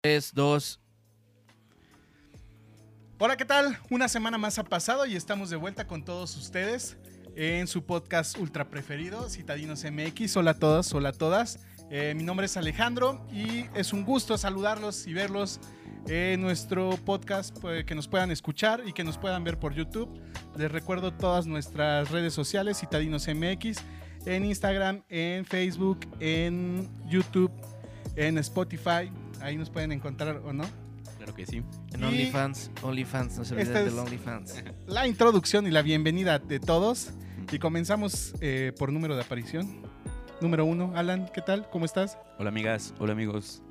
3, 2. Hola, ¿qué tal? Una semana más ha pasado y estamos de vuelta con todos ustedes en su podcast ultra preferido, Citadinos MX. Hola a todos, hola a todas. Eh, mi nombre es Alejandro y es un gusto saludarlos y verlos en nuestro podcast, pues, que nos puedan escuchar y que nos puedan ver por YouTube. Les recuerdo todas nuestras redes sociales, Citadinos MX, en Instagram, en Facebook, en YouTube, en Spotify. Ahí nos pueden encontrar o no. Claro que sí. En OnlyFans, OnlyFans, no se olviden del OnlyFans. la introducción y la bienvenida de todos. Y comenzamos eh, por número de aparición. Número uno, Alan, ¿qué tal? ¿Cómo estás? Hola amigas, hola amigos.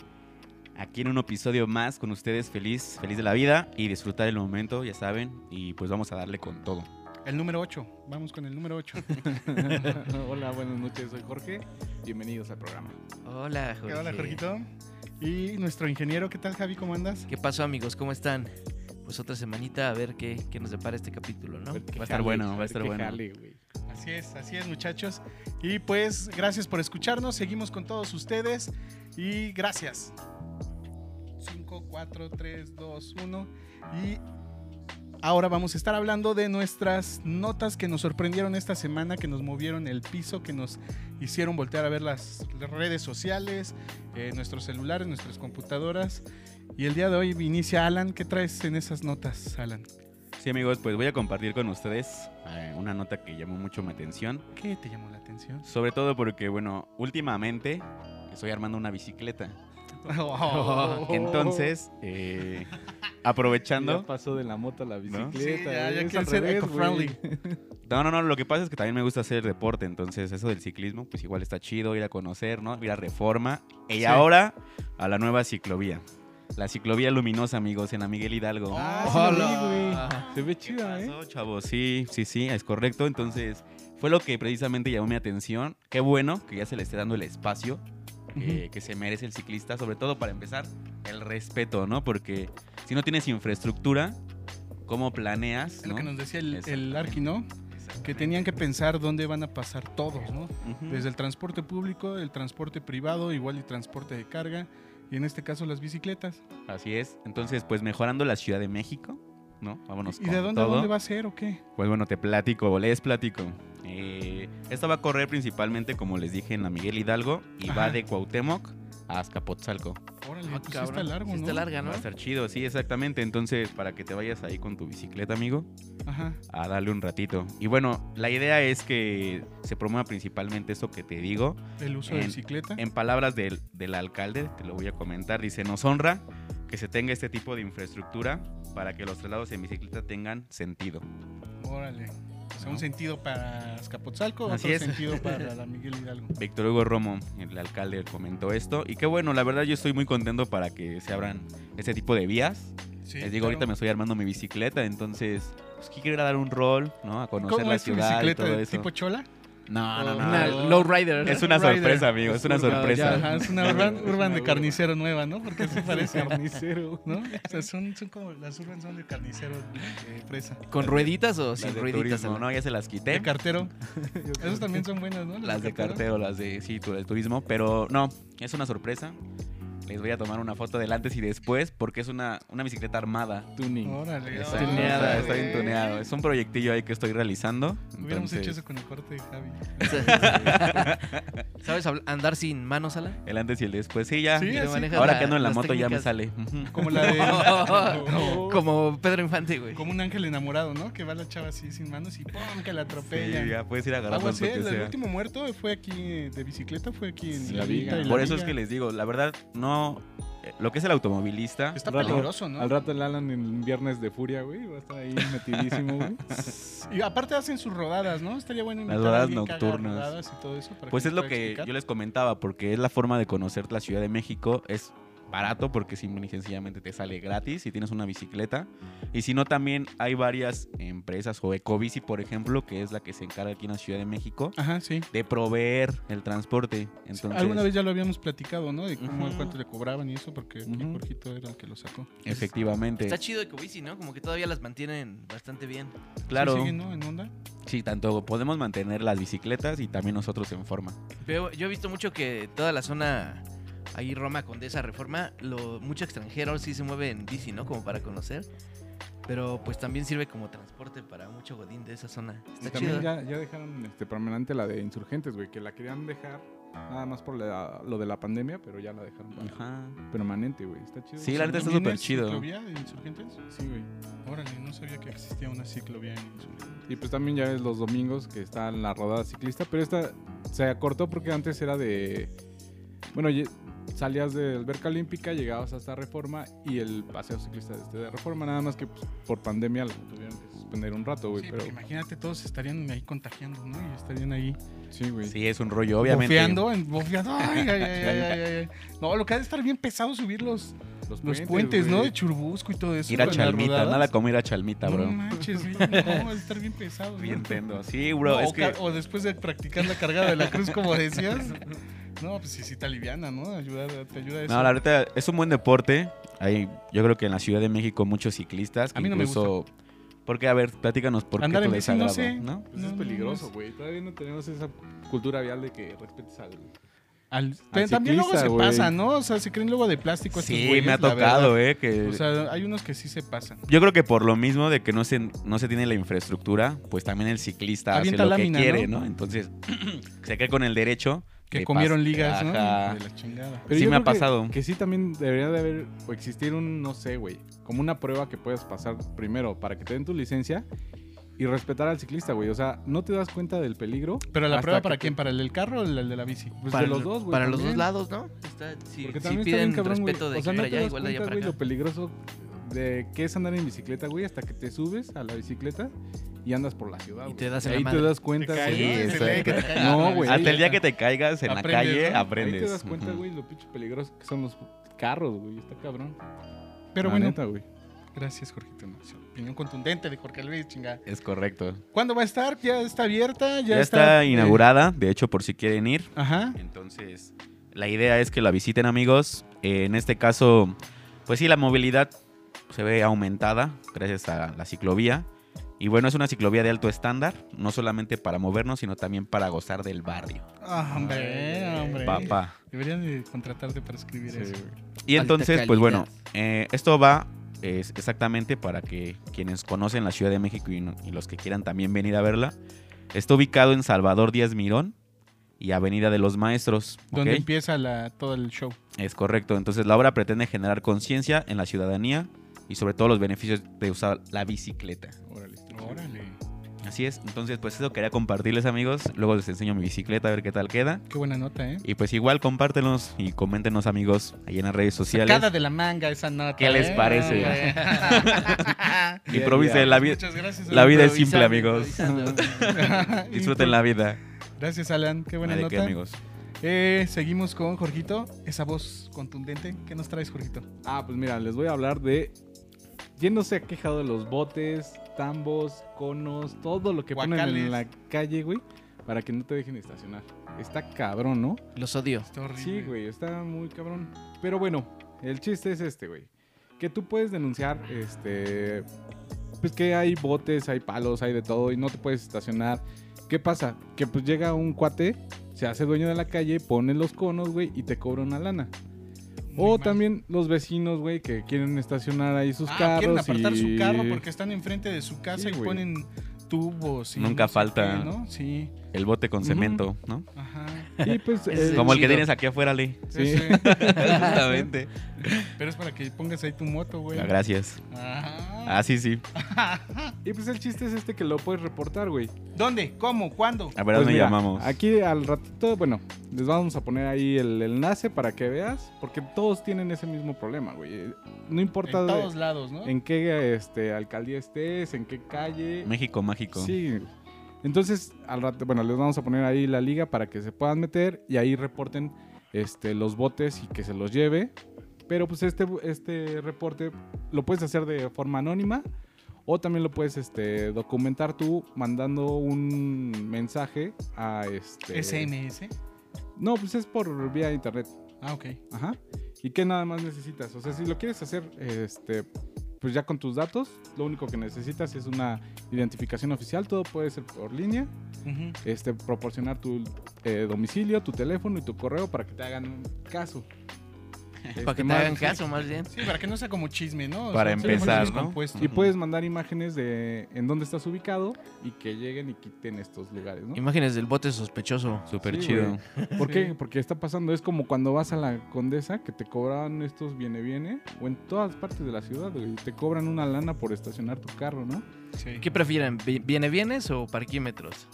Aquí en un episodio más con ustedes, feliz, feliz de la vida y disfrutar el momento, ya saben, y pues vamos a darle con todo. El número 8. Vamos con el número 8. Hola, buenas noches, soy Jorge. Bienvenidos al programa. Hola, ¿Qué Jorge. onda, Jorgito? Y nuestro ingeniero, ¿qué tal, Javi? ¿Cómo andas? ¿Qué pasó, amigos? ¿Cómo están? Pues otra semanita a ver qué, qué nos depara este capítulo, ¿no? Va a estar jale, bueno, va a estar bueno. jale. Así es, así es, muchachos. Y pues, gracias por escucharnos. Seguimos con todos ustedes. Y gracias. 5, 4, 3, 2, 1. Y ahora vamos a estar hablando de nuestras notas que nos sorprendieron esta semana, que nos movieron el piso, que nos hicieron voltear a ver las redes sociales, eh, nuestros celulares, nuestras computadoras. Y el día de hoy inicia Alan. ¿Qué traes en esas notas, Alan? Sí amigos, pues voy a compartir con ustedes eh, una nota que llamó mucho mi atención. ¿Qué te llamó la atención? Sobre todo porque, bueno, últimamente estoy armando una bicicleta. Entonces, eh, aprovechando... Ya pasó de la moto a la bicicleta. Sí, ya, ya ser eco-friendly. No, no, no, lo que pasa es que también me gusta hacer deporte, entonces eso del ciclismo, pues igual está chido ir a conocer, ¿no? Ir a Reforma. Y Sí. ahora a la nueva ciclovía. La ciclovía luminosa, amigos, en la Miguel Hidalgo. Ah, güey. Se ve ¿Qué chida, ¿eh? chavos? Sí, sí, sí, es correcto. Entonces, fue lo que precisamente llamó mi atención. Qué bueno que ya se le esté dando el espacio que, que se merece el ciclista, sobre todo para empezar, el respeto, ¿no? Porque si no tienes infraestructura, ¿cómo planeas? Es lo que nos decía el, el Exactamente. Arqui, ¿no? Que tenían que pensar dónde van a pasar todos, ¿no? Desde el transporte público, el transporte privado, igual y transporte de carga, y en este caso las bicicletas. Así es. Entonces, pues mejorando la Ciudad de México, ¿no? Vámonos ¿Y con de dónde todo. dónde va a ser o qué? Pues bueno, te platico, les platico. Eh, esta va a correr principalmente, como les dije, en la Miguel Hidalgo y va de Cuauhtémoc a Azcapotzalco. Órale, Ah, pues sí está largo, Sí ¿no? Está larga, ¿no? Va a estar chido, sí, exactamente. Entonces, para que te vayas ahí con tu bicicleta, amigo, Ajá. a darle un ratito. Y bueno, la idea es que se promueva principalmente eso que te digo. El uso de bicicleta. En palabras del, del alcalde, te lo voy a comentar, dice, nos honra que se tenga este tipo de infraestructura para que los traslados en bicicleta tengan sentido. Órale. O sea, un sentido para Azcapotzalco, Así otro es. sentido para la Miguel Hidalgo. Víctor Hugo Romo, el alcalde, comentó esto. Y qué bueno, la verdad yo estoy muy contento para que se abran este tipo de vías. Sí, Les digo, ahorita me claro. estoy armando mi bicicleta, entonces pues, quiero ir a dar un rol, ¿no? A conocer ¿Cómo la es tu ciudad y bicicleta? todo ¿De eso. tipo chola? No, no, no. Una no. lowrider. Es una Rider. sorpresa, amigo, es una Es una- sorpresa. Ajá, es una urban, urban de carnicero nueva, ¿no? Porque así parece, Carnicero. ¿no? O sea, son, son como las urban son de carnicero de fresa. ¿Con rueditas o sin de rueditas? turismo, ¿no? Ya se las quité. De cartero. Esas también son buenas, ¿no? Las de cartero, las de sí, del turismo, pero no, es una sorpresa. Les voy a tomar una foto del antes y después porque es una, una bicicleta armada. Tuning. Órale, Está, órale. tuneada, está bien tuneado. Es un proyectillo ahí que estoy realizando. Hubiéramos entonces, hecho eso con el corte de Javi. ¿Sabes andar sin manos, Ala? El antes y el después. Sí, ya. Sí, Ahora la- que ando en la moto ya me sale. Como la de. Como Pedro Infante, güey. Como un ángel enamorado, ¿no? Que va la chava así sin manos y ¡pum! que la atropella. Sí, ya puedes ir agarrando que el, el sea. último muerto fue aquí eh, de bicicleta, fue aquí en Sí, la Viga. la Por eso es que les digo, la verdad, no. Eh, Lo que es el automovilista. Está Al rato- peligroso, ¿no? Al rato el Alan en Viernes de Furia, güey. Va a estar ahí metidísimo, güey. Y aparte hacen sus rodadas, ¿no? Estaría bueno Las invitar a rodadas alguien que haga nocturnas. rodadas y todo eso para Pues que es nos lo pueda que explicar. yo les comentaba, porque es la forma de conocer la Ciudad de México. Es barato porque simple y sencillamente te sale gratis si tienes una bicicleta. Y si no, también hay varias empresas o Ecobici, por ejemplo, que es la que se encarga aquí en la Ciudad de México Ajá, sí. de proveer el transporte. Entonces, Alguna vez ya lo habíamos platicado, ¿no? De cómo, Ujú. cuánto le cobraban y eso, porque Ujú. Jorgito era el que lo sacó. efectivamente, Está chido Ecobici, ¿no? Como que todavía las mantienen bastante bien. claro, ¿Sí sí, siguen, ¿no? En onda. tanto podemos mantener las bicicletas y también nosotros en forma. Pero yo he visto mucho que toda la zona ahí Roma Condesa Reforma, lo, mucho extranjero sí se mueve en bici, ¿no? Como para conocer. Pero pues también sirve como transporte para mucho godín de esa zona. Y Está también chido. ya, ya dejaron este, permanente la de insurgentes, güey, que la querían dejar nada más por la- lo de la pandemia, pero ya la dejaron para- Ajá. permanente, güey. Está chido. Sí, la neta está ¿También súper chido. ciclovía de insurgentes? Sí, güey. Órale, no sabía que existía una ciclovía en insurgentes. Y pues también ya ves los domingos que está la rodada ciclista, pero esta se acortó porque antes era de... Bueno, salías de Alberca Olímpica, llegabas hasta Reforma y el paseo ciclista este de Reforma, nada más que pues, por pandemia lo tuvieron que suspender un rato, güey. Sí, pero imagínate, todos estarían ahí contagiando, ¿no? Y estarían ahí sí, güey. Sí, es un rollo, obviamente. bofeando, en- bofeando. Ay, ay, ay, ay, ay, ay. No, lo que ha de estar bien pesado subir los, los puentes, ¿no? De Churbusco y todo eso. Ir a Chalmita, rodadas. nada como ir a Chalmita, No bro. manches, güey, no, estar bien pesado. ¿no? Bien tendo. Sí, bro, No, es o, que... ca- o después de practicar la cargada de la cruz, como decías. No, pues sí, sí te aliviana, ¿no? Ayuda, te ayuda eso. No, la verdad es un buen deporte. Hay, yo creo que en la Ciudad de México muchos ciclistas. que A mí no me incluso, Porque, a ver, platícanos por Andar qué tu bici, no sé. ¿no? Pues No, es no, peligroso, no güey. Todavía no tenemos esa cultura vial de que respetes al... Al- al también luego se güey. pasa, ¿no? O sea, se creen luego de plástico estos Sí, güeyes, me ha tocado, verdad. eh, que... O sea, hay unos que sí se pasan. yo creo que por lo mismo de que no se, no se tiene la infraestructura, pues también el ciclista Avienta hace lo lámina, que quiere, ¿no? ¿no? Entonces, se cree con el derecho. Que comieron ligas, ¿no? Ajá. De la chingada. Sí yo me ha creo pasado. Que, sí también debería de haber o existir un, no sé, güey, como una prueba que puedas pasar primero para que te den tu licencia y respetar al ciclista, güey. O sea, no te das cuenta del peligro. Pero la prueba para quién, para el del carro o el de la bici. Pues para de los dos, güey. Para los dos lados, ¿no? Está, si, Porque si también está bien piden güey. respeto de O sea, aquí no para allá, igual de allá para güey, acá. lo peligroso de qué es andar en bicicleta, güey, hasta que te subes a la bicicleta y andas por la ciudad. Y güey. te das en Ahí la te das cuenta, Te caes, Sí, ¿no? güey. te. No, güey. Hasta el día que te caigas en Aprendes, la calle, ¿no? aprendes. Ahí te das cuenta, güey, lo pinche peligroso que son los carros, güey. Está cabrón. Pero La bueno, neta, güey. gracias, Jorgito. Opinión contundente de Jorge Luis, chingada. Es correcto. ¿Cuándo va a estar? ¿Ya está abierta? Ya, Ya, está, eh, inaugurada, de hecho, por si quieren ir. Ajá. Entonces, la idea es que la visiten, amigos. Eh, en este caso, pues sí, la movilidad se ve aumentada gracias a la ciclovía. Y bueno, es una ciclovía de alto estándar, no solamente para movernos, sino también para gozar del barrio. Ah, hombre, hombre. Papá. Deberían de contratarte para escribir Sí, eso. güey. Y entonces, pues bueno, eh, esto va es exactamente para que quienes conocen la Ciudad de México y, los que quieran también venir a verla. Está ubicado en Salvador Díaz Mirón y Avenida de los Maestros. Donde empieza la, todo el show. Es correcto. Entonces la obra pretende generar conciencia en la ciudadanía y sobre todo los beneficios de usar la bicicleta. Órale. Órale. Así es. Entonces pues eso quería compartirles amigos. Luego les enseño mi bicicleta a ver qué tal queda. Qué buena nota, ¿eh? Y pues igual compártenos y coméntenos amigos ahí en las redes sociales. Sacada de la manga esa nota. ¿Qué les ¿eh? parece? Hombre. Improvise la vida. Muchas gracias. La vida es simple, amigos. Disfruten la vida. Gracias, Alan. Qué buena ¿De nota. qué, amigos? Eh, seguimos con Jorgito. Esa voz contundente. ¿Qué nos traes, Jorgito? Ah, pues mira, les voy a hablar de. ¿Quién no se ha quejado de los botes, tambos, conos, todo lo que ponen en la calle, güey? Para que no te dejen estacionar. Está cabrón, ¿no? Los odio. Está horrible. Sí, güey, está muy cabrón. Pero bueno, el chiste es este, güey. Que tú puedes denunciar, este. Pues que hay botes, hay palos, hay de todo y no te puedes estacionar. ¿Qué pasa? Que pues llega un cuate, se hace dueño de la calle, pone los conos, güey, y te cobra una lana. O mal. también los vecinos, güey, que quieren estacionar ahí sus Ah, carros. quieren apartar y... su carro porque están enfrente de su casa Sí, y ponen tubos. Y Nunca no falta. qué, ¿no? Sí. El bote con cemento, ¿no? Ajá. Y pues. Es eh, Como el que tienes aquí afuera, Lee. Sí. Ese. Exactamente. Pero es para que pongas ahí tu moto, güey. Ah, Gracias. Ajá. Ah, sí, sí. Y pues el chiste es este que lo puedes reportar, güey. ¿Dónde? ¿Cómo? ¿Cuándo? A ver, Pues ¿dónde mira, llamamos? Aquí al ratito, bueno, les vamos a poner ahí el enlace para que veas, porque todos tienen ese mismo problema, güey. No importa En de- todos lados, ¿no? en qué este, alcaldía estés, en qué calle. México mágico. Sí. Entonces, al rato, bueno, les vamos a poner ahí la liga para que se puedan meter y ahí reporten este, los botes y que se los lleve. Pero pues este, este reporte lo puedes hacer de forma anónima o también lo puedes este, documentar tú mandando un mensaje a este... SMS. No, pues es por vía internet. Ah, ok. Ajá. ¿Y qué nada más necesitas? O sea, si lo quieres hacer, este, pues ya con tus datos, lo único que necesitas es una identificación oficial. Todo puede ser por línea. Este, proporcionar tu eh, domicilio, tu teléfono y tu correo para que te hagan caso. Este, Para que te más- hagan caso, más bien. Sí, para que no sea como chisme, ¿no? O Para sea, empezar, ¿no? Y puedes mandar imágenes de en dónde estás ubicado y que lleguen y quiten estos lugares, ¿no? Imágenes del bote sospechoso. Súper Sí, chido. ¿Por Sí. qué? Porque está pasando, es como cuando vas a la Condesa que te cobraban estos viene viene o en todas partes de la ciudad, güey, te cobran una lana por estacionar tu carro, ¿no? Sí. ¿Qué prefieren? ¿Vi- ¿Viene bienes o parquímetros?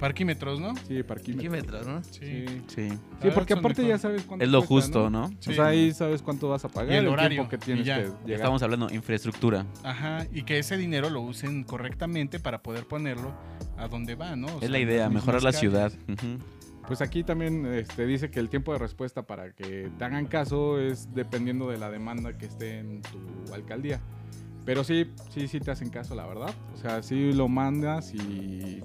Parquímetros, ¿no? Sí, parquímetro. Parquímetros, ¿no? Sí. Sí. Sí. Porque son aparte mejor. ya sabes cuánto Es lo cuesta, justo, ¿no? Sí. O sea, ahí sabes cuánto vas a pagar, Y el horario, tiempo que tienes y ya. que llegar. Estamos hablando de infraestructura. Ajá, y que ese dinero lo usen correctamente para poder ponerlo a donde va, ¿no? O Es sea, la idea, las mejorar la mismas ciudad. calles. Ujú. Pues aquí también este, dice que el tiempo de respuesta para que te hagan caso es dependiendo de la demanda que esté en tu alcaldía. Pero sí, sí, sí te hacen caso, la verdad. O sea, sí lo mandas y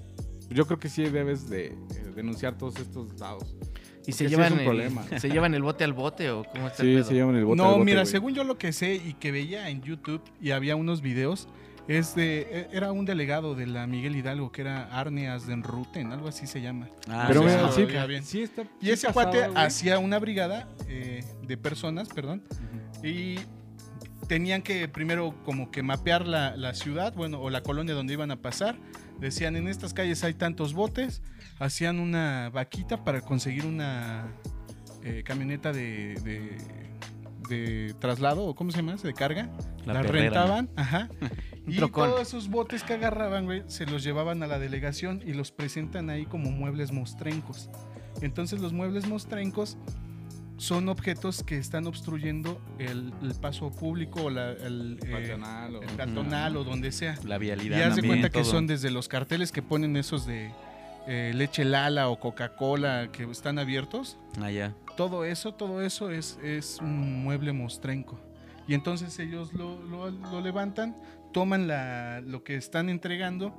yo creo que sí debes de eh, denunciar todos estos dados. ¿Y se sí llevan, es un el, problema. ¿Se llevan el bote al bote o cómo está el Sí, pedo? se llevan el bote al No, bote, mira, güey. según yo lo que sé y que veía en YouTube y había unos videos, es de, e- era un delegado de la Miguel Hidalgo que era Arneas den Ruten, algo así se llama. Ah, Pero sí, mira, sí, sí, bien. sí está. Y sí ese cuate hacía una brigada eh, de personas, perdón, y tenían que primero como que mapear la, la ciudad, bueno, o la colonia donde iban a pasar. Decían, en estas calles hay tantos botes, hacían una vaquita para conseguir una eh, camioneta de, de, de traslado, o cómo se llama, de carga. La La, perrera. rentaban, ajá. Y trocón. todos esos botes que agarraban, güey, se los llevaban a la delegación y los presentan ahí como muebles mostrencos. Entonces los muebles mostrencos son objetos que están obstruyendo el, el paso público o la- el, eh, Peatonal o- donde sea. La Y vialidad. haz de cuenta que todo. son desde los carteles que ponen esos de eh, leche Lala o Coca-Cola que están abiertos. Ah, ya. Todo eso, todo eso es, es un mueble mostrenco. Y entonces ellos lo, lo- lo levantan, toman la, lo que están entregando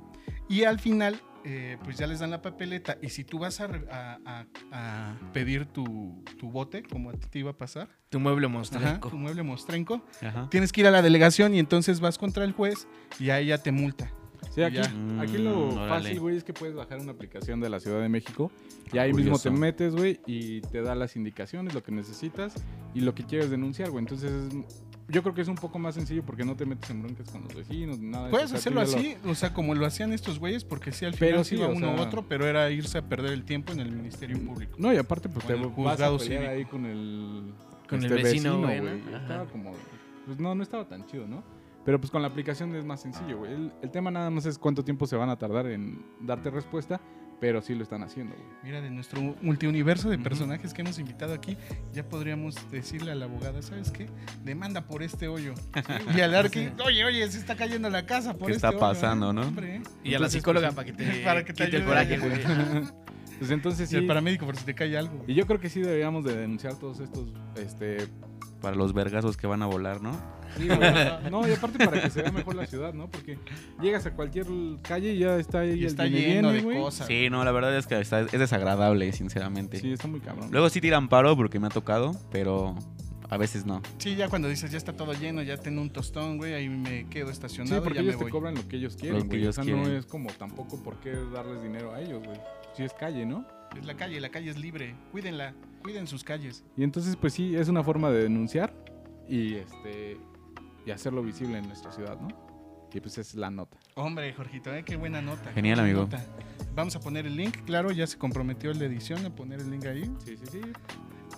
y al final eh, pues ya les dan la papeleta. Y si tú vas a, re- a- a- a pedir tu, tu bote, como a ti te iba a pasar, Tu mueble ajá, monstruoso. tu mueble mostrenco, Ajá. tienes que ir a la delegación y entonces vas contra el juez y ahí ya te multa. Sí, aquí, Ya. aquí lo Mm, órale. fácil, güey, es que puedes bajar una aplicación de la Ciudad de México y ahí Curioso. mismo te metes, güey, y te da las indicaciones, lo que necesitas y lo que quieres denunciar, güey. Entonces, es- yo creo que es un poco más sencillo porque no te metes en broncas con los vecinos ni nada. de Puedes eso. O sea, hacerlo lo- así, o sea, como lo hacían estos güeyes, porque sí, al Pero final sí, sí iba uno u sea- otro, pero era irse a perder el tiempo en el Ministerio Público. No, y aparte, pues te el vas a pelear ahí con el, Con el este, vecino, güey, ¿no? Estaba como, pues no, no estaba tan chido, ¿no? Pero pues con la aplicación es más sencillo, güey. El, el tema nada más es cuánto tiempo se van a tardar en darte respuesta, pero sí lo están haciendo, güey. Mira, de nuestro multiuniverso de personajes que hemos invitado aquí, ya podríamos decirle a la abogada, ¿sabes qué? Demanda por este hoyo. Y al Arqui, oye, oye, se está cayendo la casa por ¿Qué este está pasando, no? Hombre, ¿eh? Y a la psicóloga pues, para que te, para que te quite el coraje, güey. Pues entonces Y sí. el paramédico por si te cae algo. Y yo creo que sí deberíamos de denunciar todos estos, este... Para los vergazos que van a volar, ¿no? sí, no, y aparte para que se vea mejor la ciudad, ¿no? Porque llegas a cualquier calle y ya está ahí Y el está viene, lleno viene, de cosas. Sí, no, la verdad es que está- es desagradable, sinceramente. Sí, está muy cabrón. Luego sí tiran paro porque me ha tocado, pero a veces no. Sí, ya cuando dices, ya está todo lleno, ya tengo un tostón, güey, ahí me quedo Sí, estacionado y porque ya me ellos te voy. cobran lo que ellos quieren, Lo que güey. ellos o sea, no quieren. es como tampoco por qué darles dinero a ellos, güey. Sí es calle, ¿no? Es la calle, la calle es libre. Cuídenla, cuiden sus calles. Y entonces, pues sí, es una forma de denunciar y este y hacerlo visible en nuestra ciudad, ¿no? Y pues es la nota. Hombre, Jorgito, ¿eh? qué buena nota. Genial, buena amigo. nota. Vamos a poner el link, claro, ya se comprometió el de edición a poner el link ahí. Sí, sí, sí.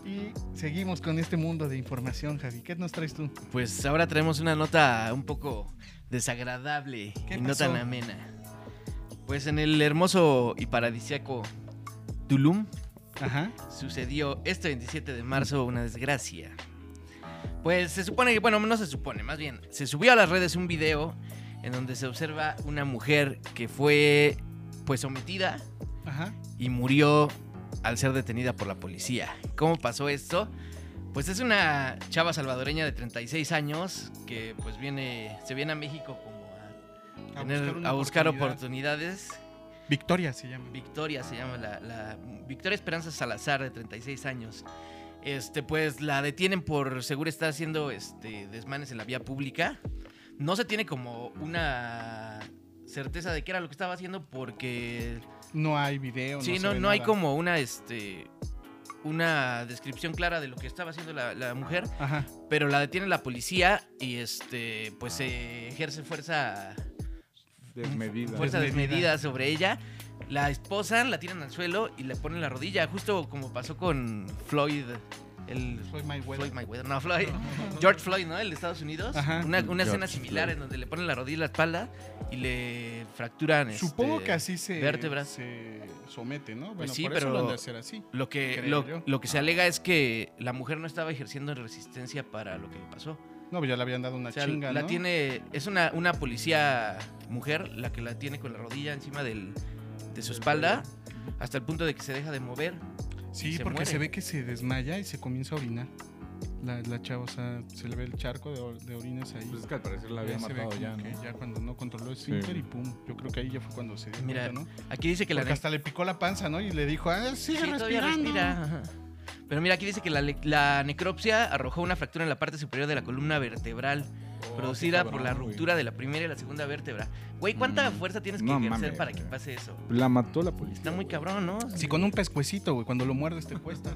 Y seguimos con este mundo de información, Javi. ¿Qué nos traes tú? Pues ahora traemos una nota un poco desagradable ¿Qué y no tan amena. Pues en el hermoso y paradisiaco Tulum Ajá. sucedió este 27 de marzo una desgracia. Pues se supone que, bueno, no se supone, más bien, se subió a las redes un video en donde se observa una mujer que fue pues sometida Ajá. y murió al ser detenida por la policía. ¿Cómo pasó esto? Pues es una chava salvadoreña de 36 años que pues viene, se viene a México como a, tener- una a buscar oportunidad. oportunidades. Victoria se llama. Victoria se llama la, la- Victoria Esperanza Salazar de 36 años. Este, pues la detienen por seguro estar haciendo este, desmanes en la vía pública. No se tiene como una certeza de qué era lo que estaba haciendo porque No hay video. Sí, no, no hay como una, este, una descripción clara de lo que estaba haciendo la, la mujer, Ajá. pero la detiene la policía y este pues se ejerce fuerza Desmedida. fuerza Desmedida. desmedida sobre ella. La esposan, la tiran al suelo y le ponen la rodilla, justo como pasó con Floyd, el Floyd Mayweather. Floyd Mayweather, no, Floyd, George Floyd, ¿no? El de Estados Unidos. Ajá. Una, una escena similar Floyd. en donde le ponen la rodilla y la espalda y le fracturan Supongo este, que así se, vértebras. se somete, ¿no? Bueno, sí, por pero- eso lo han de hacer así. Lo que, lo, que se alega es que la mujer no estaba ejerciendo resistencia para lo que le pasó. No, pues ya le habían dado una O sea, chinga, la ¿no? tiene, es una, una policía mujer la que la tiene con la rodilla encima del, de su espalda hasta el punto de que se deja de mover. Sí, se porque muere. se ve que se desmaya y se comienza a orinar. La, la chava, o sea, se le ve el charco de, or- de orinas ahí. Pues es que al parecer la Ya había ve matado ya, ya cuando no controló el esfínter Sí. y pum. Yo creo que ahí ya fue cuando se dio Mira, cuenta, ¿no? Aquí dice que la Porque hasta le picó la panza, ¿no? Y le dijo, ah, sigue Sí, todavía respirando. respira. Pero mira, aquí dice que la, la necropsia arrojó una fractura en la parte superior de la columna vertebral, producida qué por la güey. ruptura de la primera y la segunda vértebra. Güey, ¿cuánta Mm. fuerza tienes que No ejercer para que pase eso? La mató la policía. Está muy cabrón, ¿no? Sí, con un pescuecito, güey. Cuando lo muerdes te cuesta.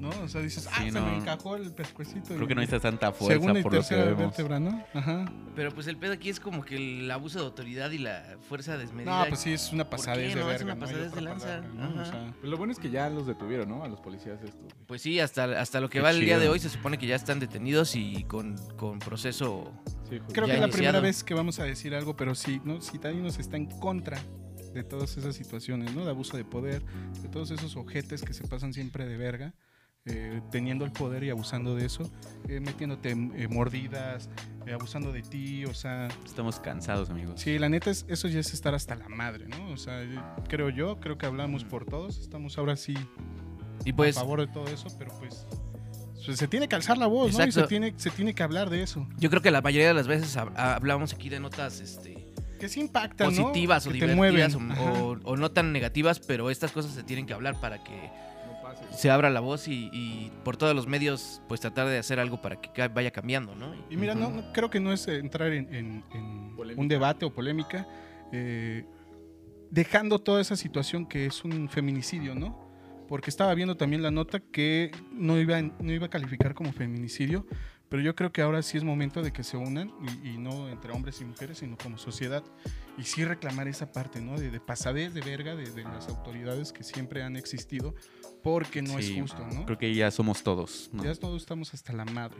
¿No? O sea, dices, ah, Sí, se no. me encajó el pescuecito. Creo y- que no necesitas tanta fuerza Segunda y por lo que tercera vemos. vértebra, ¿no? Ajá. Pero pues el pedo aquí es como que el abuso de autoridad y la fuerza desmedida. No, pues sí, es una ¿Por pasadez qué? de No, es verga, una ¿no? Hay pasadez otra de lanza. ¿no? O sea, lo bueno es que ya los detuvieron, ¿no? A los policías estos. güey. Pues sí, hasta, hasta lo que Qué va el día de hoy se supone que ya están detenidos y con, con proceso... Sí. Creo Ya que es la primera vez que vamos a decir algo, pero sí, ¿no? Citadinos está en contra de todas esas situaciones, ¿no? De abuso de poder, de todos esos ojetes que se pasan siempre de verga, eh, teniendo el poder y abusando de eso, eh, metiéndote eh, mordidas, eh, abusando de ti, o sea, Estamos cansados, amigos. sí, la neta, es, eso ya es estar hasta la madre, ¿no? O sea, yo- creo yo, creo que hablamos por todos, estamos ahora sí Y pues, a favor de todo eso, pero pues... pues, se tiene que alzar la voz, ¿no? Y se tiene, se tiene que hablar de eso. yo creo que la mayoría de las veces hab- hablamos aquí de notas este, Que sí impactan, ¿no? positivas o Que te divertidas o, no tan negativas, pero estas cosas se tienen que hablar para que No pase. se abra la voz y, y por todos los medios pues tratar de hacer algo para que vaya cambiando, ¿no? Y mira, no, creo que no es entrar en, en- en Polémica. un debate o polémica, eh, dejando toda esa situación que es un feminicidio, ¿no? Porque estaba viendo también la nota que no iba, no iba a calificar como feminicidio, pero yo creo que ahora sí es momento de que se unan, y, y no entre hombres y mujeres, sino como sociedad, y sí reclamar esa parte, ¿no? De, de pasadez de verga de, de las autoridades que siempre han existido, porque no Sí, es justo, ¿no? Creo que ya somos todos. ¿no? Ya todos estamos hasta la madre.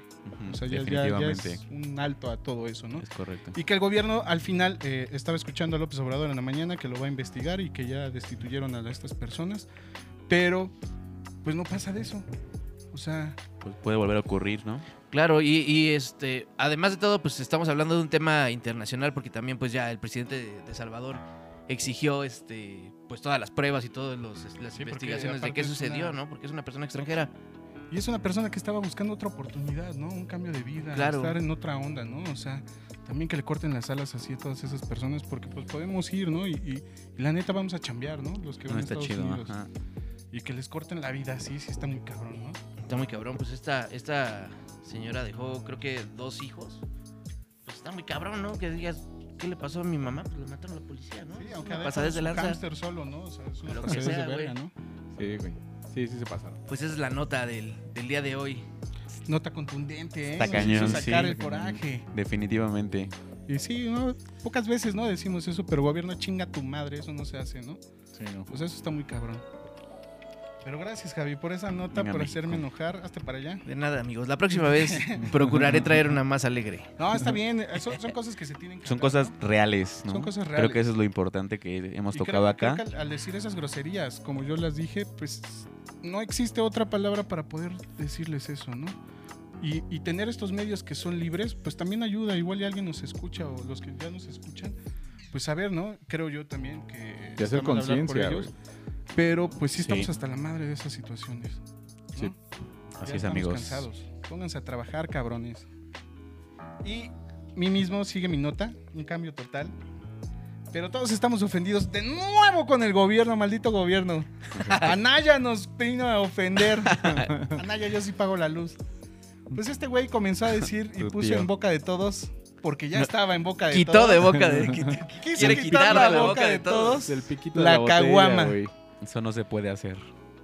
O sea, ya, ya- es un alto a todo eso, ¿no? Es correcto. Y que el gobierno al final eh, estaba escuchando a López Obrador en la mañana que lo va a investigar y que ya destituyeron a estas personas, pero pues no pasa de eso. O sea, Pues puede volver a ocurrir, ¿no? Claro, y, y, este, además de todo, pues estamos hablando de un tema internacional porque también pues ya el presidente de, de Salvador exigió este pues todas las pruebas y todas los- las Sí, investigaciones de qué sucedió, una- ¿no? Porque es una persona extranjera. y es una persona que estaba buscando otra oportunidad, ¿no? Un cambio de vida, Claro. estar en otra onda, ¿no? O sea, también que le corten las alas así a todas esas personas porque pues podemos ir, ¿no? Y, y- y la neta vamos a chambear, ¿no? Los que No van a está Estados chido. Unidos. ajá. Y que les corten la vida así, sí está muy cabrón, ¿no? Está muy cabrón, pues esta, esta señora dejó creo que dos hijos. Pues está muy cabrón, ¿no? Que digas, ¿qué le pasó a mi mamá? Pues le mataron a la policía, ¿no? Sí, Es aunque su de lanza. hámster solo, ¿no? O sea, es una Lo que sea, de verga, ¿no? Sí, güey. Sí, sí se pasaron. Pues esa es la nota del, del día de hoy. Nota contundente, ¿eh? Está Nos hizo cañón, sacar sí. el coraje. Definitivamente. Y sí, ¿no? pocas veces, ¿no? Decimos eso, pero gobierno chinga tu madre, eso no se hace, ¿no? Sí, no. Pues eso está muy cabrón. Pero gracias, Javi, por esa nota, Venga, por México. hacerme enojar. Hasta para allá. De nada, amigos. La próxima vez procuraré traer una más alegre. No, está bien. Son, son cosas que se tienen que Son hablar, cosas ¿no? reales, ¿no? Son cosas Creo reales. que eso es lo importante que hemos Y tocado creo- acá. creo que al, al decir esas groserías, como yo las dije, pues no existe otra palabra para poder decirles eso, ¿no? Y, y tener estos medios que son libres, pues también ayuda. Igual y alguien nos escucha o los que ya nos escuchan, pues saber, ¿no? Creo yo también que... De hacer conciencia, Pero pues sí estamos Sí. hasta la madre de esas situaciones. ¿no? Sí. Ya Así es, amigos. cansados. Pónganse a trabajar, cabrones. Y mí mismo sigue mi nota, un cambio total. Pero todos estamos ofendidos de nuevo con el gobierno, maldito gobierno. Anaya nos vino a ofender. Anaya, yo sí pago la luz. Pues este güey comenzó a decir y puso tío. en boca de todos, porque ya No, estaba en boca de Quitó todos. de boca de. Quiso quiere quitar la de la boca de todos. Piquito La de la botella, caguama. Eso no se puede hacer.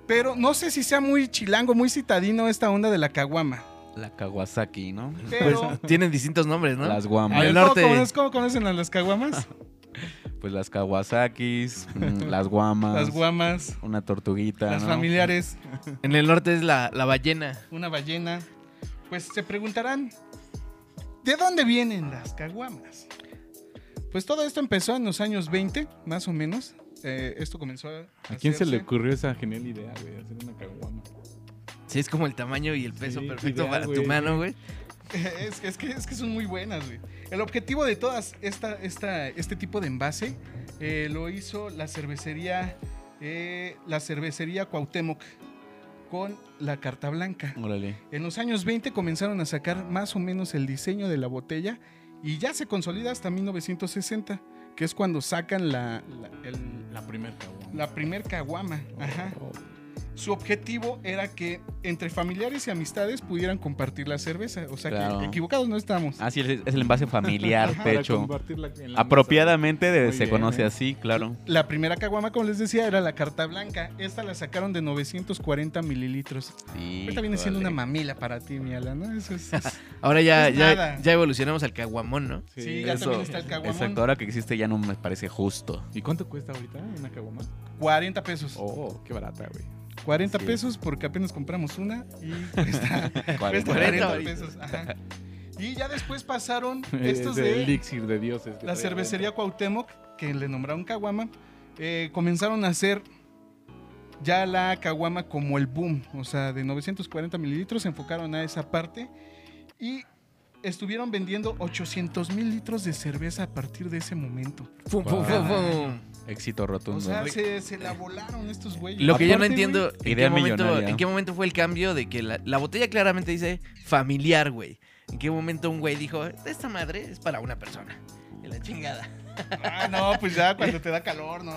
Pero no sé si sea muy chilango, muy citadino esta onda de la caguama. La Kawasaki, ¿no? Pero. Tienen distintos nombres, ¿no? Las guamas. ver, el ¿cómo, norte. conocen, cómo conocen a las caguamas? Pues las Kawasakis, mm, las guamas. Las guamas, Una tortuguita, las ¿no? familiares, En el norte es la, la ballena. una ballena. Pues se preguntarán, ¿de dónde vienen las caguamas? Pues todo esto empezó en los años 20, más o menos. Eh, esto comenzó a. ¿A quién se le ocurrió esa genial idea, güey? Hacer una caguama. Sí, es como el tamaño y el peso Sí, perfecto para tu mano, güey. Es, que- es que, es que son muy buenas, güey. El objetivo de todas esta, esta, este tipo de envase eh, lo hizo la cervecería, eh, la cervecería Cuauhtémoc con la carta blanca. Órale. En los años 20 comenzaron a sacar más o menos el diseño de la botella y ya se consolida hasta 1960, que es cuando sacan la, la, el- La primera caguama. la primer caguama. Ajá. Su objetivo era que entre familiares y amistades pudieran compartir la cerveza. O sea Claro. que equivocados no estamos. Ah, sí, es es el envase familiar, Ajá. la Apropiadamente de- se bien, conoce ¿eh? así, claro. La primera caguama, como les decía, era la carta blanca. Esta la sacaron de 940 mililitros. Sí. Ahorita viene siendo una mamila para ti, mi Ala, ¿no? Eso es- es- Ahora ya, Es ya, evolucionamos al caguamón, ¿no? Sí, ya Eso. también está el caguamón. Exacto, ahora que existe ya no me parece justo. ¿Y cuánto cuesta ahorita una caguama? 40 pesos. Oh, qué barata, güey. 40 Sí. pesos porque apenas compramos una y cuesta, cuesta 40. 40 varitos. pesos. Ajá. Y ya después pasaron Es estos el de elixir de dioses. la cervecería Cuauhtémoc, que le nombraron caguama. eh, comenzaron a hacer ya la caguama como el boom. O sea, de 940 mililitros se enfocaron a esa parte. Y estuvieron vendiendo 800 mil litros de cerveza a partir de ese momento. Fum, fum, fum, fum. Éxito rotundo. O sea, se, se la volaron estos güeyes. Lo que yo no Aparte, entiendo, ¿en qué, momento. ¿en qué momento fue el cambio de que la, la botella claramente dice familiar, güey? ¿En qué momento un güey dijo, esta madre es para una persona? Y la chingada. Ah, no, pues ya cuando te da calor, ¿no?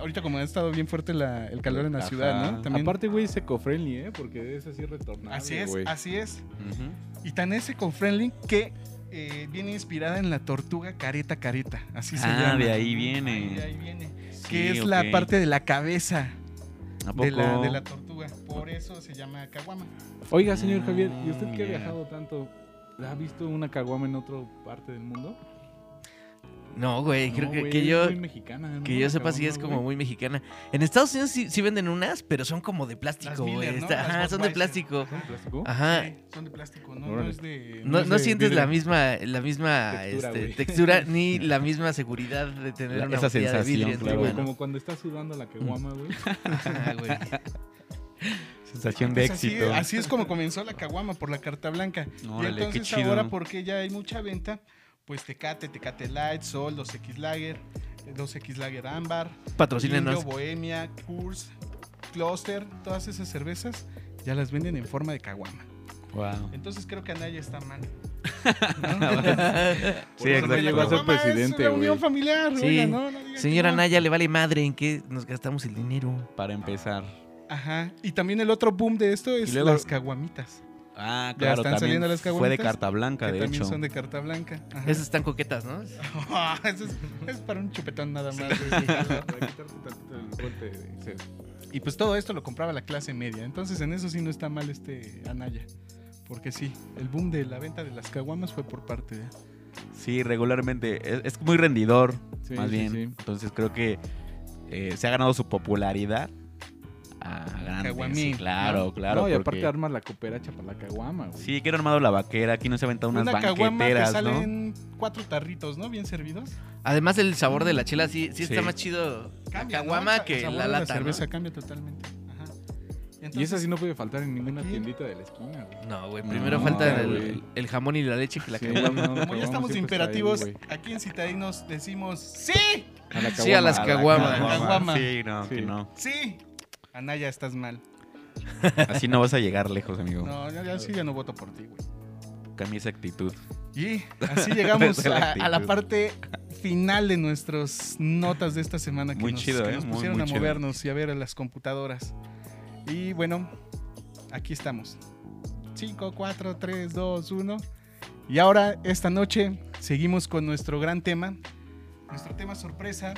Ahorita como ha estado bien fuerte la- el calor en la Ajá. ciudad, ¿no? También. Aparte, güey, es eco-friendly, ¿eh? Porque es así retornable, así es, güey. así es. Y tan ese con Friendly que eh, viene inspirada en la tortuga careta careta. Así se Ah, llama. de ahí viene. De ahí viene. Sí, que es la parte de la cabeza ¿A de la, de la tortuga. Por eso se llama caguama. Oiga, señor Javier, ¿y usted que ha ya. viajado tanto? ¿Ha visto una caguama en otra parte del mundo? No, güey, creo que, güey, que es yo, muy mexicana, ¿no? que yo sepa si caguama, es como güey. muy mexicana. En Estados Unidos sí, sí venden unas, pero son como de plástico, güey. Miller, ¿no? Está- Las Ajá, son de plástico. ¿Son de plástico? Ajá. Sí, son de plástico, no, no es de. No, es no de sientes vidrio. la misma, la misma Textura, este, güey. textura ni la misma seguridad de tener La- una esa botella de sensación, vidrio Sí, claro. güey, como cuando estás sudando la caguama, güey. Ajá, güey. Sensación de Pues así, éxito. así es como comenzó la caguama por la carta blanca. Y entonces chido. ahora, porque ya hay mucha venta, pues Tecate, Tecate Light, Sol, los X Lager, los X Lager Ámbar, Patrocínenos. Indio, Bohemia, Kurs, Cluster, todas esas cervezas ya las venden en forma de caguama. Wow. Entonces creo que Anaya está mal. Sí, exacto. llegó a ser caguama es presidente, una unión familiar, Sí. oiga, no, no Señora no. Naya, le vale madre en qué nos gastamos el dinero. Para empezar. Ajá. Y también el otro boom de esto es luego- las caguamitas. Ah, Ya claro, están también saliendo las fue de carta blanca, que de también hecho. son de carta blanca. Ajá. Esas están coquetas, ¿no? Eso es, es para un chupetón nada más. Y pues todo esto lo compraba la clase media. Entonces en eso sí no está mal este Anaya. Porque sí, el boom de la venta de las caguamas fue por parte de... Sí, regularmente. Es, es muy rendidor, Sí, más sí, bien. sí. Entonces creo que eh, se ha ganado su popularidad a Claro, ¿no? claro. no, y porque- aparte armas la cooperacha para la caguama, güey. Sí, que han armado la vaquera. Aquí nos ha aventado unas Una que banqueteras, ¿no? salen cuatro tarritos, ¿no? Bien servidos. Además, el sabor de la chela sí, sí está más chido Cambia, la ¿no? caguama que el sabor la de lata, La cerveza ¿no? cambia totalmente. Ajá. Y esa sí no puede faltar en ninguna aquí- tiendita de la esquina, güey. No, güey, No, primero falta el, jamón y la leche que la Sí, caguama. no, Como ya estamos ahí, imperativos, aquí en Citadinos decimos ¡Sí! A la Sí, a las la caguamas. Caguama. Sí, no, Sí. que no. ¡Sí! Anaya, estás mal. Así no vas a llegar lejos, amigo. No, ya, ya sí, ya no voto por ti, güey. Cambia esa actitud. Y así llegamos a, a la parte final de nuestras notas de esta semana que Muy nos, chido, que ¿eh? nos pusieron muy a chido. movernos y a ver a las computadoras. Y bueno, aquí estamos. 5, 4, 3, 2, 1. Y ahora, esta noche, seguimos con nuestro gran tema. Nuestro tema sorpresa,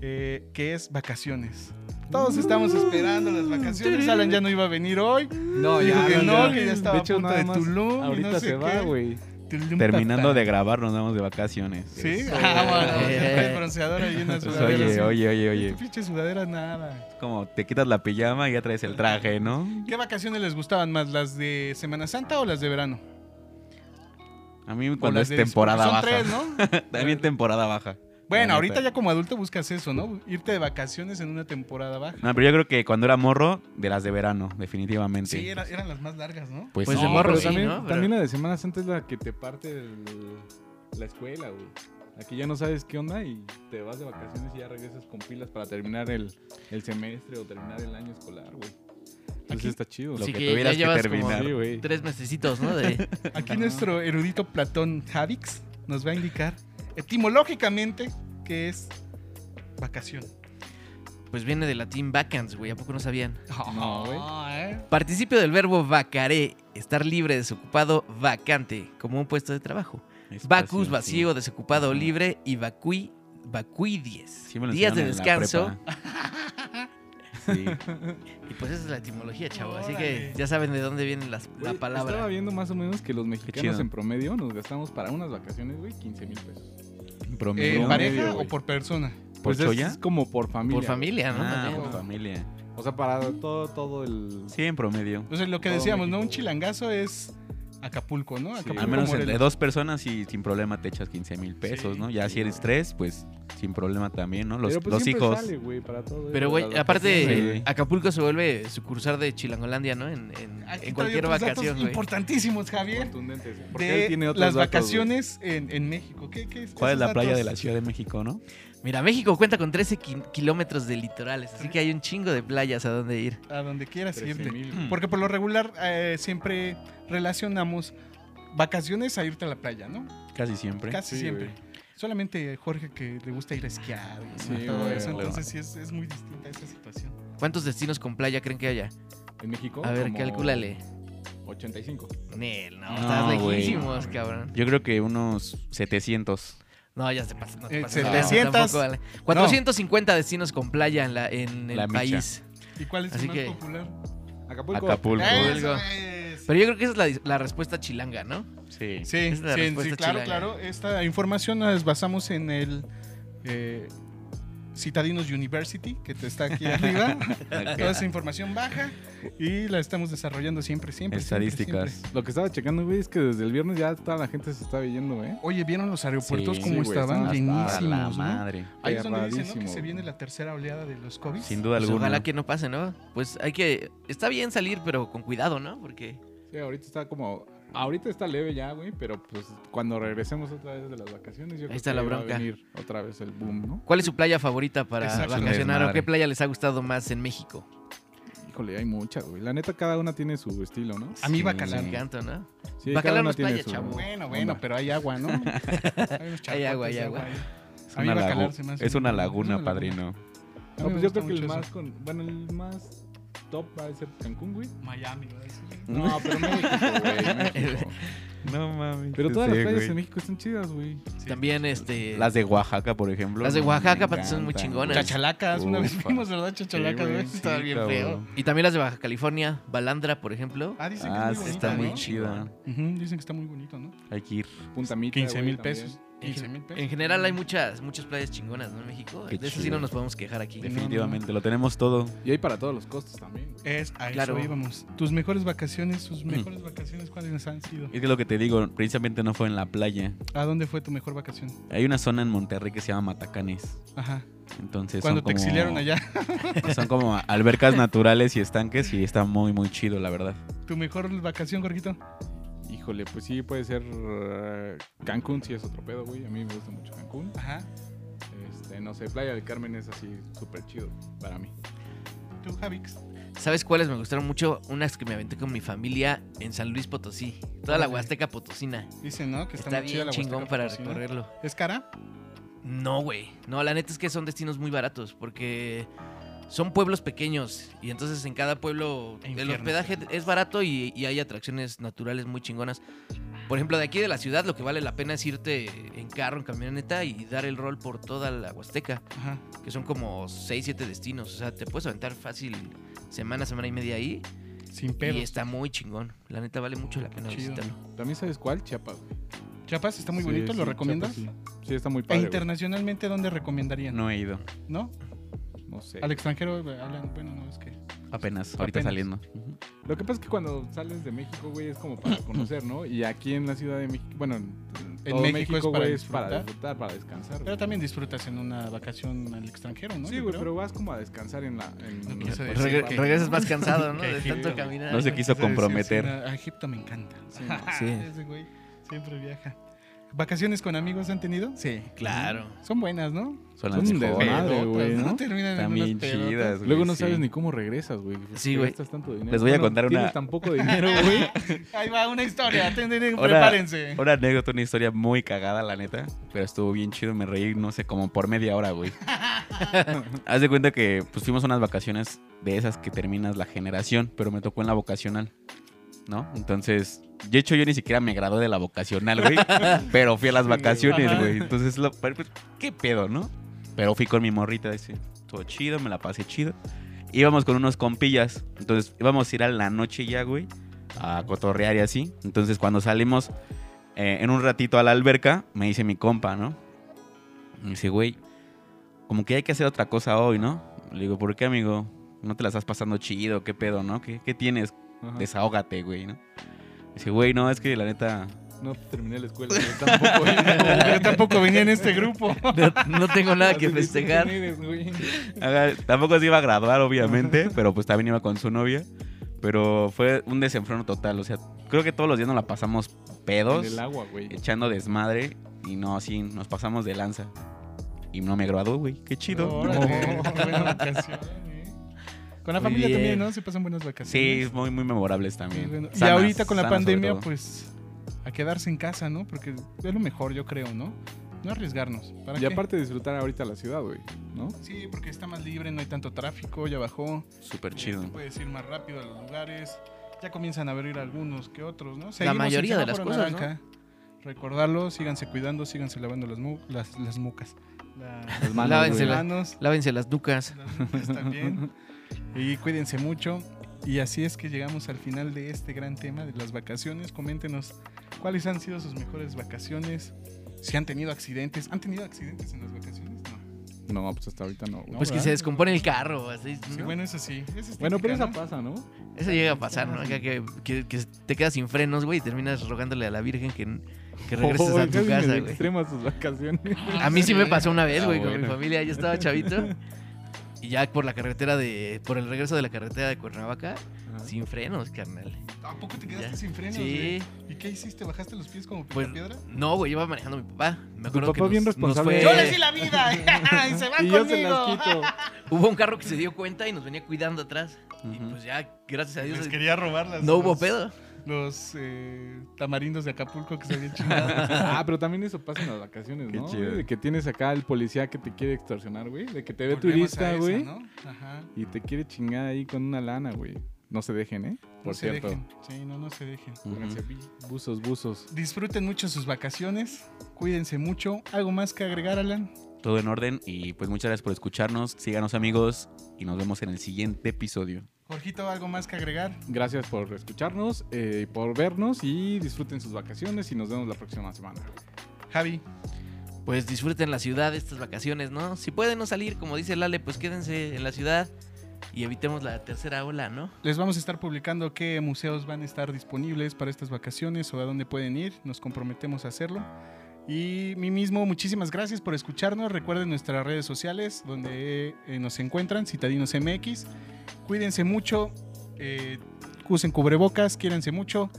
eh, que es vacaciones. Todos estamos esperando las vacaciones. Alan ya no iba a venir hoy. No, Dijo que no, que ya estaba de hecho, a punto nada de Tulum Ahorita no sé se va, güey. Terminando de grabar, nos vamos de vacaciones. Sí, ah, bueno, Eh. el bronceador ahí en la Pues, sudadera. oye, oye, oye, oye. Tu pinche sudadera, nada. Es como te quitas la pijama y ya traes el traje, ¿no? ¿Qué vacaciones les gustaban más, las de Semana Santa o las de verano? A mí cuando es de- temporada Son baja. tres, ¿no? También temporada baja. Bueno, ahorita ya como adulto buscas eso, ¿no? Irte de vacaciones en una temporada baja. No, pero yo creo que cuando era morro, de las de verano, definitivamente. Sí, era- eran las más largas, ¿no? Pues, Pues sí. de morro pero sí, también, ¿no? Pero- también la de Semana Santa es la que te parte el- la escuela, güey. Aquí ya no sabes qué onda y te vas de vacaciones y ya regresas con pilas para terminar el, el semestre o terminar el año escolar, güey. Entonces Aquí- está chido. Lo Sí que que ya tuvieras que llevas terminar. como Sí, güey. tres mesecitos, ¿no? De, Aquí nuestro erudito Platón Javix nos va a indicar etimológicamente que es vacación. pues viene del latín vacans, güey. ¿A poco no sabían? No, güey. ¿eh? Participio del verbo vacaré, estar libre, desocupado, vacante, como un puesto de trabajo. Espacio, Vacus, sí. vacío, desocupado, Ajá. libre y vacui, vacuidies. Sí me lo Días de la descanso. Sí. Y pues esa es la etimología, chavo. Así que ya saben de dónde viene las- la Güey, palabra. Estaba viendo más o menos que los mexicanos en promedio nos gastamos para unas vacaciones, güey, 15 mil pesos. ¿En Promedio. pareja medio, o güey. por persona? Pues ¿Por es, cholla? como por familia. Por familia, ¿no? Ah, También. por familia. O sea, para todo, todo el... Sí, en promedio. Entonces lo que Todo decíamos, ¿no? México, Un chilangazo es Acapulco, ¿no? Sí. Acapulco, Al menos Morelos. entre dos personas y sin problema te echas 15 mil pesos, Sí. ¿no? Ya si eres tres, pues sin problema también, ¿no? Los, Pero pues los siempre hijos. sale, güey, para todo Pero, güey, aparte. Acapulco se vuelve sucursal de Chilangolandia, ¿no? En, en- Aquí en cualquier otros datos vacación, güey. importantísimos, Javier. Contundentes. Porque él tiene otros las datos, vacaciones en, en México. ¿Qué, qué es? ¿Cuál es la playa de la Ciudad de México, no? Mira, México cuenta con 13 ki- kilómetros de litorales, así que hay un chingo de playas a donde ir. A donde quieras 13 irte. mil. Porque por lo regular eh, siempre relacionamos vacaciones a irte a la playa, ¿no? Casi siempre. Casi Sí, siempre. güey. Solamente Jorge que le gusta ir a esquiar y Sí, todo güey, eso. güey. Entonces sí es, es muy distinta esa situación. ¿Cuántos destinos con playa creen que haya? En México. A ver, como calcúlale. 85. Nel, no, No, estás lejísimos, cabrón. Yo creo que unos 700. No, ya se pasa. No te Eh, pases, 700. tampoco, vale. 450 destinos con playa en, la, en el La país. ¿Y cuál es Así el más que- popular? Acapulco. Acapulco. Pero yo creo que esa es la, la respuesta chilanga, ¿no? Sí. Sí, la sí, respuesta sí, claro, chilanga. claro. Esta información nos basamos en el eh, Citadinos University, que te está aquí arriba. Toda esa información baja y la estamos desarrollando siempre, siempre. Estadísticas. siempre. Lo que estaba checando, güey, es que desde el viernes ya toda la gente se estaba yendo, ¿eh? Oye, ¿vieron los aeropuertos Sí, cómo sí, estaban llenísimos? la ¿no? madre. Ahí es donde dicen ¿no? que se viene la tercera oleada de los COVID. Sin duda Pues alguna. ojalá que no pase, ¿no? Pues hay que... Está bien salir, pero con cuidado, ¿no? Porque... Sí, ahorita está como... Ahorita está leve ya, güey, pero pues cuando regresemos otra vez de las vacaciones, yo creo está que la va a bronca. venir otra vez el boom, ¿no? ¿Cuál es su playa favorita para Exacto. vacacionar o qué playa les ha gustado más en México? Híjole, hay muchas, güey. La neta, cada una tiene su estilo, ¿no? A mí Sí. Bacalar. Me encanta, ¿no? Sí, Bacalar cada no una es tiene playa, su chavo. Bueno, bueno, onda. pero hay agua, ¿no? Hay, unos Hay agua, hay de agua. ahí. Es A mí una, Bacalar lagu- se me hace es una laguna, una padrino. A mí No, me pues yo gusta creo que el mucho más eso. con... Bueno, el más top va a ser Cancún, güey. Miami, va a decir. No, pero México, güey, México. No mames. Pero todas las Sí, playas güey. en México están chidas, güey. Sí. También, este... Las de Oaxaca, por ejemplo. Las de Oaxaca, me son muy chingonas. Chachalacas, una vez Ufa. vimos, ¿verdad? Chachalacas, Sí, güey. güey. Estaba Sí, bien feo. Y también las de Baja California, Balandra, por ejemplo. Ah, dicen Ah, que es muy sí, bonita, está muy ¿no? chida. Ujú, Dicen que está muy bonito, ¿no? Hay que ir. Punta Mita, 15 güey, mil también. pesos. En, 15 mil pesos. en general hay muchas, muchas playas chingonas, ¿no? En México. Qué de eso sí no nos podemos quejar aquí. Definitivamente, lo tenemos todo. Y hay para todos los costos también. Es a Claro. eso íbamos. Tus mejores vacaciones, tus mejores vacaciones, ¿cuáles han sido? Es que lo que te digo, precisamente no fue en la playa. ¿A dónde fue tu mejor vacación? Hay una zona en Monterrey que se llama Matacanes. Ajá. Entonces Cuando son te como- exiliaron allá. Son como albercas naturales y estanques y está muy, muy chido, la verdad. ¿Tu mejor vacación, Jorgito? Híjole, pues sí, puede ser eh, Cancún, sí es otro pedo, güey. A mí me gusta mucho Cancún. Ajá. Este, no sé, Playa del Carmen es así súper chido para mí. ¿Tú, Javix? ¿Sabes cuáles me gustaron mucho? Unas que me aventé con mi familia en San Luis Potosí. Toda la. Huasteca Potosina. Dicen, ¿no? Que está, Está muy chida bien la chingón Huasteca para Potosina. recorrerlo. ¿Es cara? No, güey. No, la neta es que son destinos muy baratos porque son pueblos pequeños y entonces en cada pueblo el hospedaje es barato y, y hay atracciones naturales muy chingonas. Por ejemplo, de aquí de la ciudad lo que vale la pena es irte en carro, en camioneta y dar el rol por toda la Huasteca, Ajá. que son como 6, 7 destinos. O sea, te puedes aventar fácil semana, semana y media ahí Sin y pedos. está muy chingón. La neta vale mucho la pena Chido. visitarlo. ¿También sabes cuál? Chiapas. Chiapas está muy Sí, bonito, sí, ¿lo recomiendas? Chiapas, sí. Sí, está muy E padre. güey. internacionalmente, ¿dónde recomendarían? No he ido. ¿No? No sé. Al extranjero hablan, bueno, no, es que... Apenas, ahorita Apenas. saliendo. Lo que pasa es que cuando sales de México, güey, es como para conocer, ¿no? Y aquí en la Ciudad de México, bueno, en, todo México es para güey, es para disfrutar. para descansar. Pero güey. también disfrutas en una vacación al extranjero, ¿no? Sí, Yo güey, creo. pero vas como a descansar en la... En, No en- que- regresas más cansado, ¿no? De tanto caminar. No se quiso comprometer. sí, a Egipto me encanta. Sí, Sí. Ese güey siempre viaja. ¿Vacaciones con amigos han tenido? Sí, claro. Son buenas, ¿no? Son las Son desmadre, Pedotas, güey, ¿no? ¿no? Terminan en También chidas, güey. Luego no sí. sabes ni cómo regresas, güey. Sí, güey. gastas tanto dinero. Les voy a Bueno, contar tienes una- tan poco dinero, güey. Ahí va una historia, prepárense. Una anécdota, una historia muy cagada, la neta. Pero estuvo bien chido, me reí, no sé, como por media hora, güey. Haz de cuenta que pues fuimos a unas vacaciones de esas que terminas la generación, pero me tocó en la vocacional, ¿no? Entonces, de hecho yo ni siquiera me gradué de la vocacional, güey. pero fui a las vacaciones, güey. Entonces, lo- pues, ¿qué pedo, no? Pero fui con mi morrita, ese, todo chido, me la pasé chido. Íbamos con unos compillas, entonces íbamos a ir a la noche ya, güey, a cotorrear y así. Entonces, cuando salimos eh, en un ratito a la alberca, me dice mi compa, ¿no? Me dice, güey, como que hay que hacer otra cosa hoy, ¿no? Le digo, ¿por qué, amigo? ¿No te la estás pasando chido? ¿Qué pedo, no? ¿Qué, qué tienes? Ajá. Desahógate, güey, ¿no? Dice, güey, no, es que la neta... No terminé la escuela, güey, tampoco. güey. Yo tampoco venía en este grupo. No, no tengo nada que Así, ¿tú festejar. eres, güey? Tampoco se iba a graduar, obviamente, pero pues también iba con su novia. Pero fue un desenfreno total, o sea, creo que todos los días nos la pasamos pedos, En el agua, güey. echando desmadre, y no, así, nos pasamos de lanza. Y no me graduó, güey, qué chido. Órale, buena vacación, eh. Con la Muy familia bien. también, ¿no? Se pasan buenas Sí, vacaciones. muy, muy memorables Sí, también. bueno. Y ahorita con la pandemia, pues a quedarse en casa, ¿no? Porque es lo mejor, yo creo, ¿no? No arriesgarnos. ¿Para Y qué? aparte disfrutar ahorita la ciudad, güey, ¿no? Sí, porque está más libre, no hay tanto tráfico, ya bajó. Súper chido. Puedes ir más rápido a los lugares. Ya comienzan a abrir algunos que otros, ¿no? mayoría en de las cosas, ¿no? naranja. Recordarlo, síganse cuidando, síganse lavando las, mu- las, las mucas. La- Las manos, Lávense güey. la- manos, Lávense las nucas. las también. Y cuídense mucho. Y así es que llegamos al final de este gran tema de las vacaciones. Coméntenos cuáles han sido sus mejores vacaciones. Si han tenido accidentes. ¿Han tenido accidentes en las vacaciones? No. No, pues hasta ahorita no. güey. No, Pues que ¿verdad? se descompone el carro. Así, Sí, ¿no? bueno, eso sí. Esa es Bueno, pero esa pasa, ¿no? Eso llega a pasar, ¿no? Acá que, que- que te quedas sin frenos, güey, y terminas rogándole a la Virgen que, que regreses Oh, a tu casa, güey. sus vacaciones. A mí sí me pasó una vez, Ah, güey, con mi bueno. familia. Yo estaba chavito. Y ya por la carretera de. Por el regreso de la carretera de Cuernavaca, Ajá. sin frenos, carnal. ¿A poco te quedaste Ya. sin frenos? Sí. güey? ¿Y qué hiciste? ¿Bajaste los pies como Pues, piedra? No, güey, iba manejando mi papá. Me acuerdo papá que nos- bien nos responsable. fue- ¡Yo les di la vida! ¡Y se van Y yo se conmigo! las quito. Hubo un carro que se dio cuenta y nos venía cuidando atrás. Y Ujú. pues ya, gracias a Dios, Les quería robar las, no hubo pedo. Los eh, tamarindos de Acapulco que se habían chingado. Ah, pero también eso pasa en las vacaciones, Qué ¿no? chido. güey? De que tienes acá el policía que te quiere extorsionar, güey. De que te ve Volvemos a turista, esa, güey. ¿no? Ajá. Y te quiere chingar ahí con una lana, güey. No se dejen, ¿eh? No Por se cierto. dejen. Sí, no, no se dejen. Pónganse bi- buzos, buzos. Disfruten mucho sus vacaciones. Cuídense mucho. ¿Algo más que agregar, Alan? Todo en orden y pues muchas gracias por escucharnos. Síganos amigos y nos vemos en el siguiente episodio. Jorgito, ¿algo más que agregar? Gracias por escucharnos, eh, por vernos y disfruten sus vacaciones y nos vemos la próxima semana. Javi, Pues disfruten la ciudad estas vacaciones, ¿no? Si pueden no salir, como dice Lale, pues quédense en la ciudad y evitemos la tercera ola, ¿no? les vamos a estar publicando qué museos van a estar disponibles para estas vacaciones o a dónde pueden ir. Nos comprometemos a hacerlo. Y mí mismo, muchísimas gracias por escucharnos. Recuerden nuestras redes sociales donde eh, nos encuentran, Citadinos MX. Cuídense mucho, eh, usen cubrebocas, quiéranse mucho.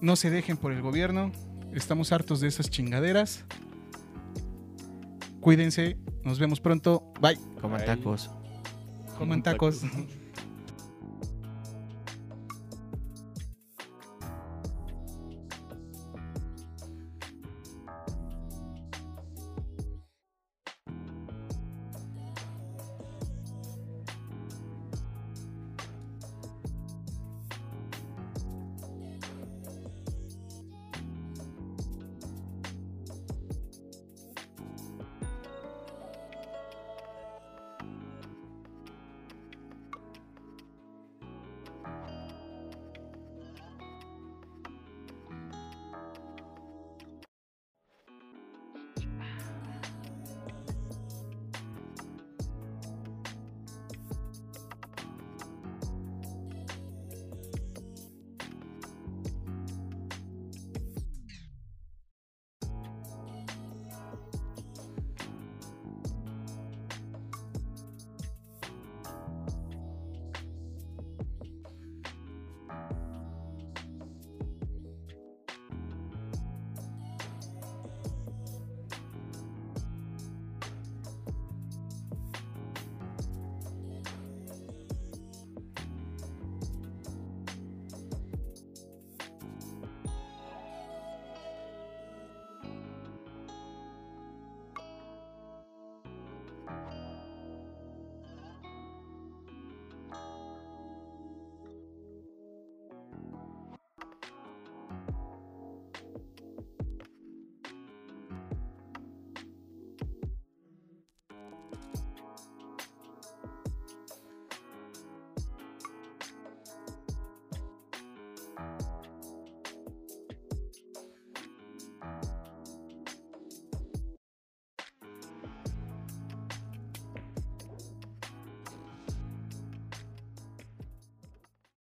No se dejen por el gobierno. Estamos hartos de esas chingaderas. Cuídense, nos vemos pronto. Bye. Coman tacos. Coman tacos.